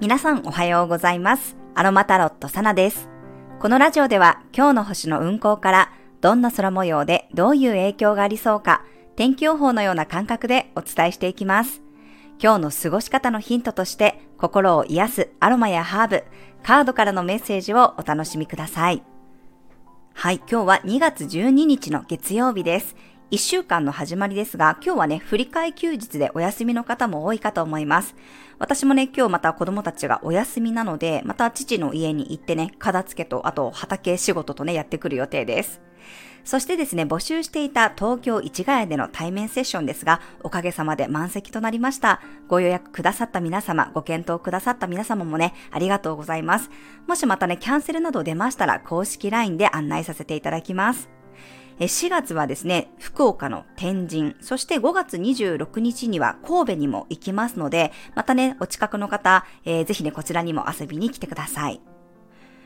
皆さんおはようございます。アロマタロットサナです。このラジオでは今日の星の運行からどんな空模様でどういう影響がありそうか天気予報のような感覚でお伝えしていきます。今日の過ごし方のヒントとして心を癒すアロマやハーブ、カードからのメッセージをお楽しみください。はい、今日は2月12日の月曜日です。一週間の始まりですが、今日はね、振り替え休日でお休みの方も多いかと思います。私もね、今日また子供たちがお休みなので、また父の家に行ってね、片付けと、あと畑仕事とね、やってくる予定です。そしてですね、募集していた東京市ヶ谷での対面セッションですが、おかげさまで満席となりました。ご予約くださった皆様、ご検討くださった皆様もね、ありがとうございます。もしまたね、キャンセルなど出ましたら、公式 LINE で案内させていただきます。4月はですね、福岡の天神、そして5月26日には神戸にも行きますので、またね、お近くの方、えー、ぜひね、こちらにも遊びに来てください。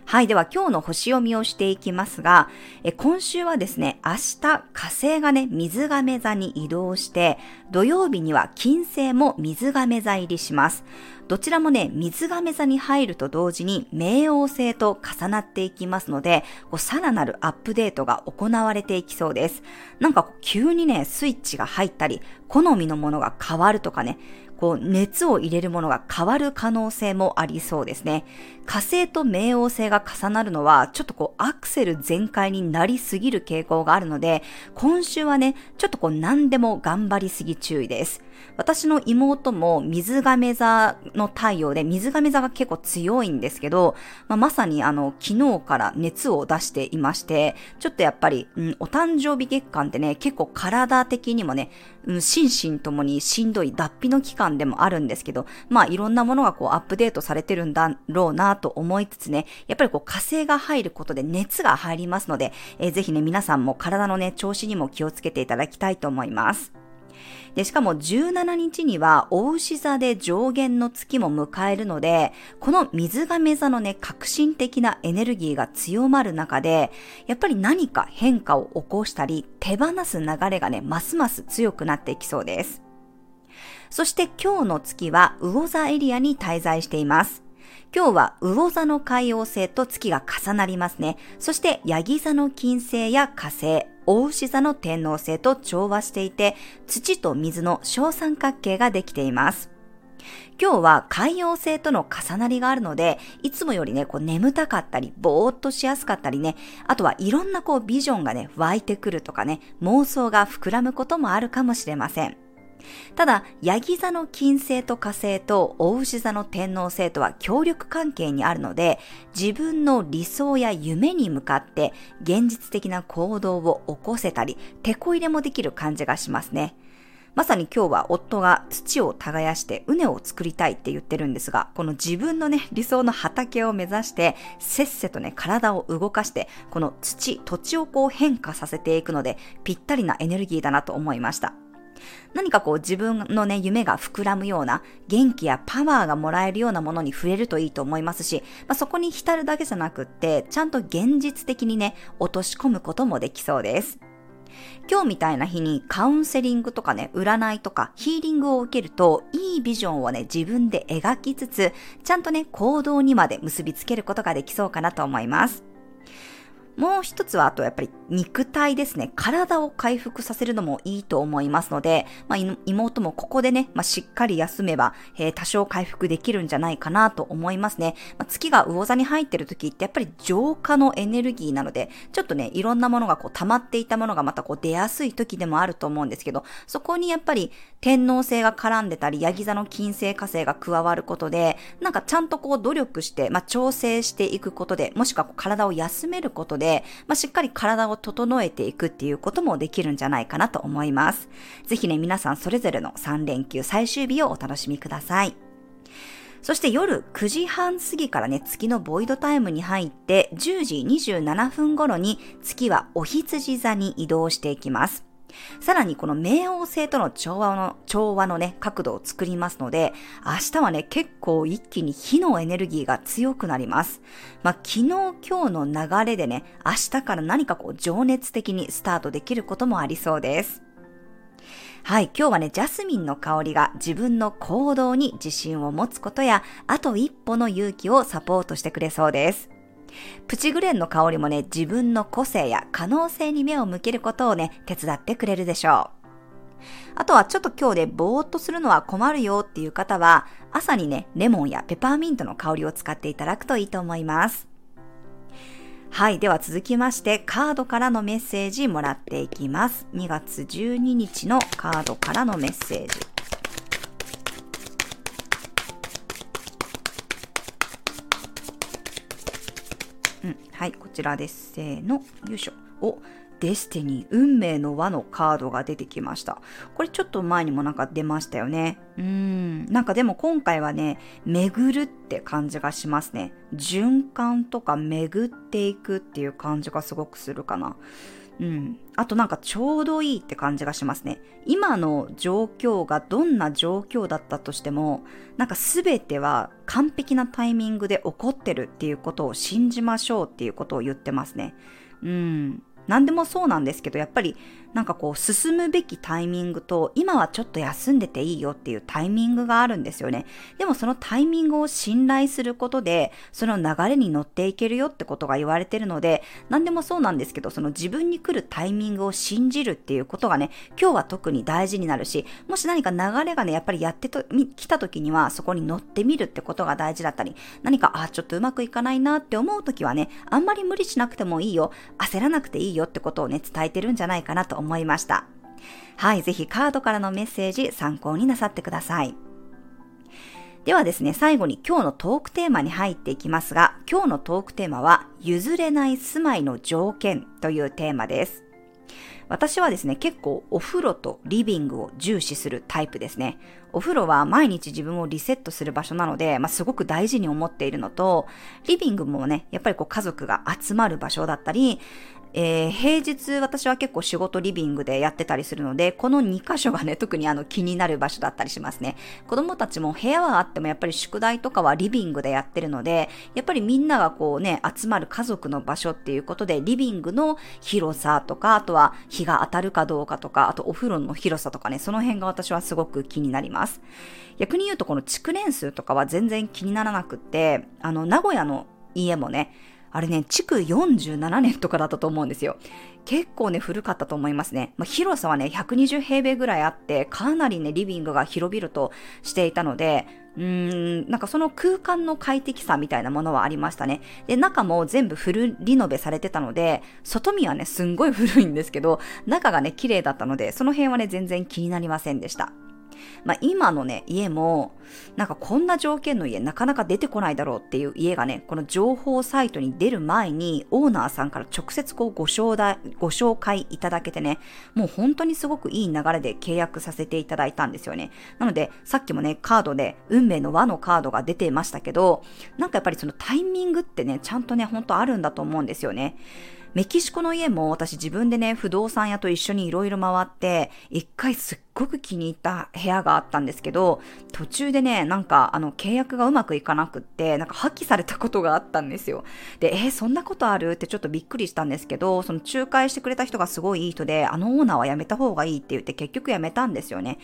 はい。では今日の星読みをしていきますが、え今週はですね、明日火星がね、水亀座に移動して、土曜日には金星も水亀座入りします。どちらもね、水亀座に入ると同時に冥王星と重なっていきますので、さらなるアップデートが行われていきそうです。なんか急にね、スイッチが入ったり、好みのものが変わるとかね、こう熱を入れるものが変わる可能性もありそうですね。火星と冥王星が重なるのは、ちょっとこうアクセル全開になりすぎる傾向があるので、今週はね、ちょっとこう何でも頑張りすぎ注意です。私の妹も水亀座の太陽で、水亀座が結構強いんですけど、まあ、まさにあの、昨日から熱を出していまして、ちょっとやっぱり、うん、お誕生日月間ってね、結構体的にもね、うん、心身ともにしんどい脱皮の期間でもあるんですけど、まあいろんなものがこうアップデートされてるんだろうなと思いつつね、やっぱりこう火星が入ることで熱が入りますので、えー、ぜひね、皆さんも体のね、調子にも気をつけていただきたいと思います。で、しかも17日には、大牛座で上限の月も迎えるので、この水亀座のね、革新的なエネルギーが強まる中で、やっぱり何か変化を起こしたり、手放す流れがね、ますます強くなっていきそうです。そして今日の月は魚座エリアに滞在しています。今日は魚座の海王星と月が重なりますね。そしてヤギ座の金星や火星、大牛座の天王星と調和していて、土と水の小三角形ができています。今日は海洋星との重なりがあるので、いつもよりね、こう眠たかったり、ぼーっとしやすかったりね、あとはいろんなこうビジョンがね、湧いてくるとかね、妄想が膨らむこともあるかもしれません。ただ、ヤギ座の金星と火星と大牛座の天王星とは協力関係にあるので、自分の理想や夢に向かって現実的な行動を起こせたり、手こ入れもできる感じがしますね。まさに今日は夫が土を耕して畝を作りたいって言ってるんですが、この自分のね、理想の畑を目指して、せっせとね、体を動かして、この土、土地をこう変化させていくので、ぴったりなエネルギーだなと思いました。何かこう自分のね、夢が膨らむような、元気やパワーがもらえるようなものに触れるといいと思いますし、まあ、そこに浸るだけじゃなくって、ちゃんと現実的にね、落とし込むこともできそうです。今日みたいな日にカウンセリングとかね、占いとかヒーリングを受けると、いいビジョンをね、自分で描きつつ、ちゃんとね、行動にまで結びつけることができそうかなと思います。もう一つは、あとやっぱり肉体ですね。体を回復させるのもいいと思いますので、まあ、妹もここでね、まあ、しっかり休めば、えー、多少回復できるんじゃないかなと思いますね。まあ、月が魚座に入ってる時ってやっぱり浄化のエネルギーなので、ちょっとね、いろんなものがこう溜まっていたものがまたこう出やすい時でもあると思うんですけど、そこにやっぱり天皇星が絡んでたり、ヤギ座の金星火星が加わることで、なんかちゃんとこう努力して、まあ、調整していくことで、もしくは体を休めることでで、まあ、しっかり体を整えていくっていうこともできるんじゃないかなと思います。ぜひね、皆さんそれぞれの3連休最終日をお楽しみください。そして夜9時半過ぎからね、月のボイドタイムに入って、10時27分頃に月はお羊座に移動していきます。さらにこの冥王星との調和の、調和のね、角度を作りますので、明日はね、結構一気に火のエネルギーが強くなります。まあ、昨日今日の流れでね、明日から何かこう情熱的にスタートできることもありそうです。はい、今日はね、ジャスミンの香りが自分の行動に自信を持つことや、あと一歩の勇気をサポートしてくれそうです。プチグレンの香りもね、自分の個性や可能性に目を向けることをね、手伝ってくれるでしょう。あとはちょっと今日でぼーっとするのは困るよっていう方は、朝にね、レモンやペパーミントの香りを使っていただくといいと思います。はい。では続きまして、カードからのメッセージもらっていきます。2月12日のカードからのメッセージ。うん。はい。こちらです。せーの。よいしょ。お、デスティニー、運命の輪のカードが出てきました。これちょっと前にもなんか出ましたよね。うーん。なんかでも今回はね、巡るって感じがしますね。循環とか巡っていくっていう感じがすごくするかな。うん。あとなんかちょうどいいって感じがしますね。今の状況がどんな状況だったとしても、なんか全ては完璧なタイミングで起こってるっていうことを信じましょうっていうことを言ってますね。うん。何でもそうなんですけど、やっぱりなんかこう進むべきタイミングと今はちょっと休んでていいよっていうタイミングがあるんですよね。でもそのタイミングを信頼することでその流れに乗っていけるよってことが言われてるので何でもそうなんですけどその自分に来るタイミングを信じるっていうことがね今日は特に大事になるしもし何か流れがねやっぱりやってと来た時にはそこに乗ってみるってことが大事だったり何かあちょっとうまくいかないなって思う時はねあんまり無理しなくてもいいよ焦らなくていいよってことをね伝えてるんじゃないかなと思いま思いました。はい、ぜひカードからのメッセージ参考になさってください。ではですね、最後に今日のトークテーマに入っていきますが、今日のトークテーマは、譲れない住まいの条件というテーマです。私はですね、結構お風呂とリビングを重視するタイプですね。お風呂は毎日自分をリセットする場所なので、まあ、すごく大事に思っているのと、リビングもね、やっぱりこう家族が集まる場所だったり、えー、平日私は結構仕事リビングでやってたりするので、この2箇所がね、特にあの気になる場所だったりしますね。子供たちも部屋はあってもやっぱり宿題とかはリビングでやってるので、やっぱりみんながこうね、集まる家族の場所っていうことで、リビングの広さとか、あとは日が当たるかどうかとか、あとお風呂の広さとかね、その辺が私はすごく気になります。逆に言うとこの築年数とかは全然気にならなくって、あの、名古屋の家もね、あれね、築47年とかだったと思うんですよ。結構ね、古かったと思いますね。まあ、広さはね、120平米ぐらいあって、かなりね、リビングが広々としていたので、うーん、なんかその空間の快適さみたいなものはありましたね。で、中も全部フルリノベされてたので、外見はね、すんごい古いんですけど、中がね、綺麗だったので、その辺はね、全然気になりませんでした。まあ、今のね、家も、なんかこんな条件の家なかなか出てこないだろうっていう家がね、この情報サイトに出る前に、オーナーさんから直接こうご紹介、ご紹介いただけてね、もう本当にすごくいい流れで契約させていただいたんですよね。なので、さっきもね、カードで運命の輪のカードが出てましたけど、なんかやっぱりそのタイミングってね、ちゃんとね、本当あるんだと思うんですよね。メキシコの家も私自分でね、不動産屋と一緒にいろいろ回って、一回すっごく気に入った部屋があったんですけど、途中でね、なんかあの契約がうまくいかなくって、なんか破棄されたことがあったんですよ。で、えー、そんなことある？ってちょっとびっくりしたんですけど、その仲介してくれた人がすごいいい人で、あのオーナーは辞めた方がいいって言って結局辞めたんですよね。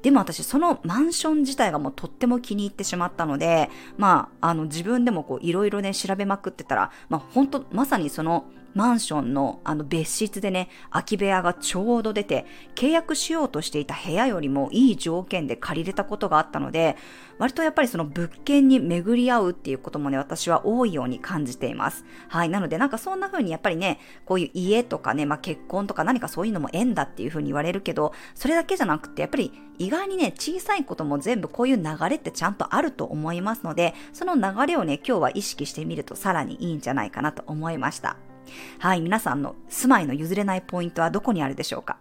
でも私そのマンション自体がもうとっても気に入ってしまったので、まあ、あの自分でもこういろいろね調べまくってたら、まあ本当まさにそのマンションのあの別室でね、空き部屋がちょうど出て、契約しようとしていた部屋よりもいい条件で借りれたことがあったので、割とやっぱりその物件に巡り合うっていうこともね、私は多いように感じています。はい。なのでなんかそんな風にやっぱりね、こういう家とかね、まあ結婚とか何かそういうのも縁だっていう風に言われるけど、それだけじゃなくて、やっぱり意外にね、小さいことも全部こういう流れってちゃんとあると思いますので、その流れをね、今日は意識してみるとさらにいいんじゃないかなと思いました。はい、皆さんの住まいの譲れないポイントはどこにあるでしょうか？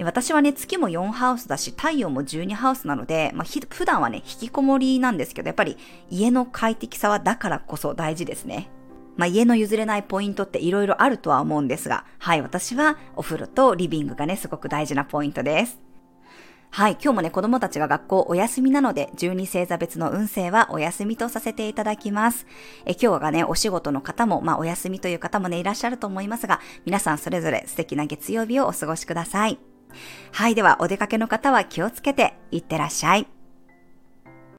私はね、月も4ハウスだし、太陽も12ハウスなので、まあ、普段はね、引きこもりなんですけど、やっぱり家の快適さはだからこそ大事ですね。まあ、家の譲れないポイントって色々あるとは思うんですが、はい、私はお風呂とリビングがね、すごく大事なポイントです。はい、今日もね、子供たちが学校お休みなので、12星座別の運勢はお休みとさせていただきます。え今日がね、お仕事の方も、まあお休みという方もね、いらっしゃると思いますが、皆さんそれぞれ素敵な月曜日をお過ごしください。はい、ではお出かけの方は気をつけていってらっしゃい。